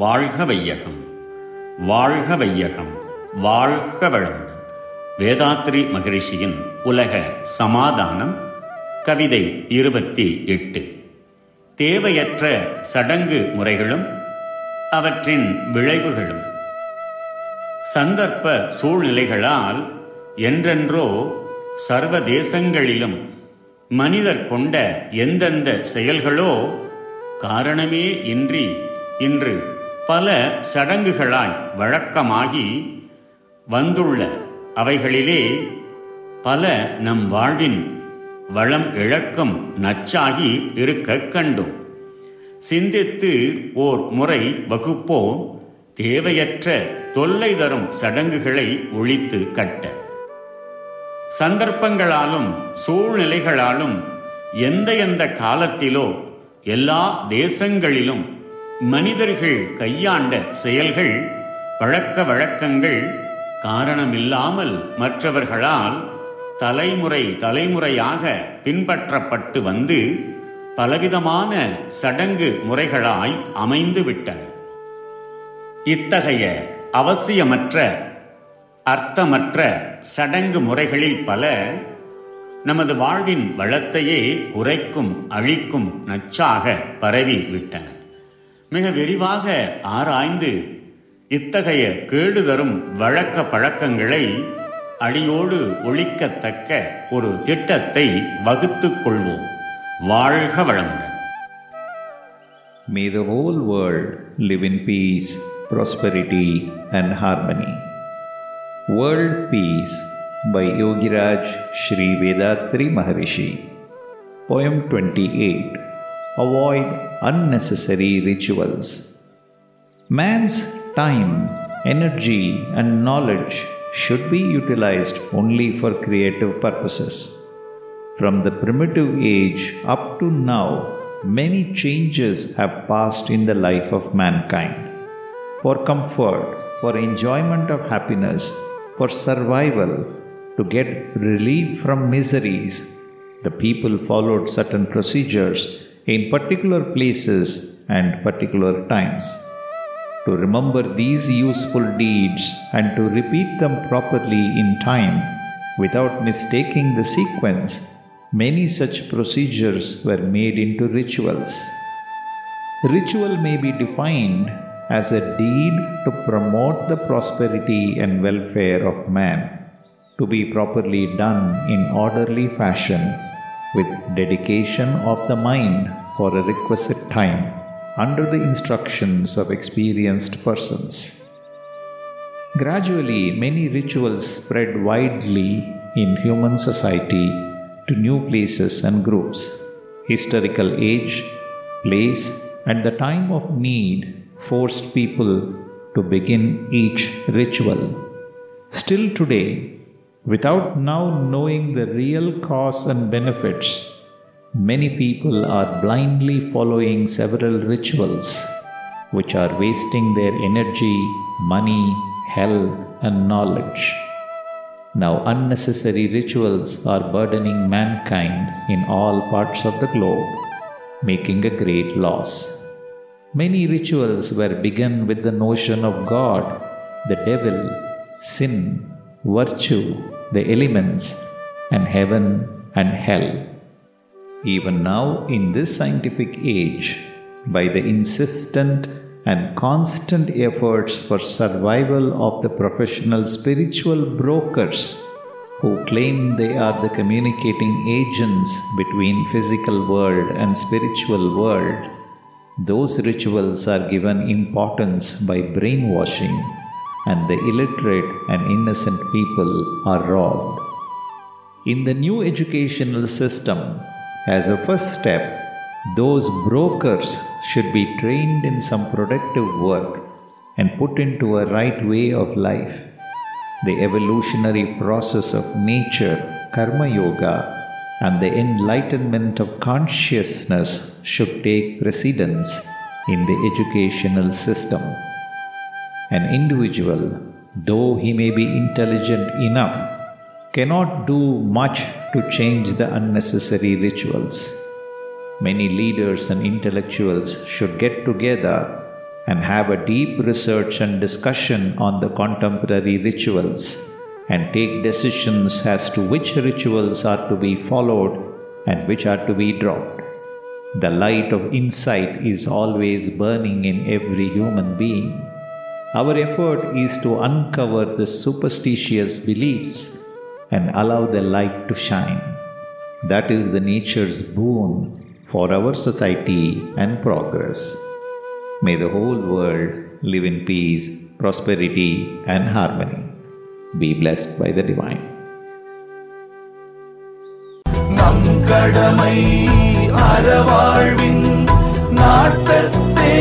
வாழ்க வையகம் வாழ்க வையகம் வாழ்க வளமுடன். வேதாத்ரி மகரிஷியின் உலக சமாதானம் கவிதை இருபத்தி எட்டு. தேவையற்ற சடங்கு முறைகளும் அவற்றின் விளைவுகளும். சந்தர்ப்ப சூழ்நிலைகளால் என்றென்றோ சர்வதேசங்களிலும் மனிதர் கொண்ட எந்தெந்த செயல்களோ காரணமே இன்றி இன்று பல சடங்குகளாய் வழக்கமாகி வந்துள்ள அவைகளிலே பல நம் வாழ்வின் வளம் இழக்கம் நச்சாகி இருக்க கண்டோம். சிந்தித்து ஓர் முறை வகுப்போம் தேவையற்ற தொல்லை தரும் சடங்குகளை ஒழித்து கட்ட. சந்தர்ப்பங்களாலும் சூழ்நிலைகளாலும் எந்த எந்த காலத்திலோ எல்லா தேசங்களிலும் மனிதர்கள் கையாண்ட செயல்கள் பழக்க வழக்கங்கள் காரணமில்லாமல் மற்றவர்களால் தலைமுறை தலைமுறையாக பின்பற்றப்பட்டு வந்து பலவிதமான சடங்கு முறைகளாய் அமைந்து விட்டன இத்தகைய அவசியமற்ற அர்த்தமற்ற சடங்கு முறைகளில் பல நமது வாழ்வின் வளத்தையே குறைக்கும் அழிக்கும் நச்சாக பரவி விட்டன மிக விரிவாக ஆராய்ந்து இத்தகைய கேடு தரும் வழக்க பழக்கங்களை அடியோடு ஒழிக்கத்தக்க ஒரு திட்டத்தை வகுத்துக் கொள்வோம் வாழ்க வளமுடன் May the whole world live in peace, prosperity, and harmony. World Peace by Yogiraj Sri Vedatri Maharishi. Poem 28 Avoid unnecessary rituals. Man's time, energy, and knowledge should be utilized only for creative purposes. From the primitive age up to now, many changes have passed in the life of mankind. For comfort, for enjoyment of happiness, for survival, to get relief from miseries, the people followed certain procedures in particular places and particular times. To remember these useful deeds and to repeat them properly in time without mistaking the sequence, many such procedures were made into rituals. Ritual may be defined as a deed to promote the prosperity and welfare of man, to be properly done in orderly fashion with dedication of the mind for a requisite time under the instructions of experienced persons. Gradually, many rituals spread widely in human society to new places and groups. Historical age, place, and the time of need forced people to begin each ritual. Still today, without now knowing the real cause and benefits, many people are blindly following several rituals which are wasting their energy, money, health, and knowledge. Now, unnecessary rituals are burdening mankind in all parts of the globe, making a great loss. Many rituals were begun with the notion of God, the devil, sin, virtue, the elements, and heaven and hell. Even now, in this scientific age, by the insistent and constant efforts for survival of the professional spiritual brokers who claim they are the communicating agents between physical world and spiritual world those rituals are given importance by brainwashing and the illiterate and innocent people are robbed. In the new educational system as a first step those brokers should be trained in some productive work and put into a right way of life. The evolutionary process of nature, karma yoga, and the enlightenment of consciousness should take precedence in the educational system. An individual, though he may be intelligent enough, cannot do much to change the unnecessary rituals. Many leaders and intellectuals should get together and have a deep research and discussion on the contemporary rituals and take decisions as to which rituals are to be followed and which are to be dropped. The light of insight is always burning in every human being. Our effort is to uncover the superstitious beliefs and allow the light to shine. That is the nature's boon for our society and progress. May the whole world live in peace, prosperity, and harmony. Be blessed by the divine. நம் கடமை அறவாழ்வின் நாட்டத்தே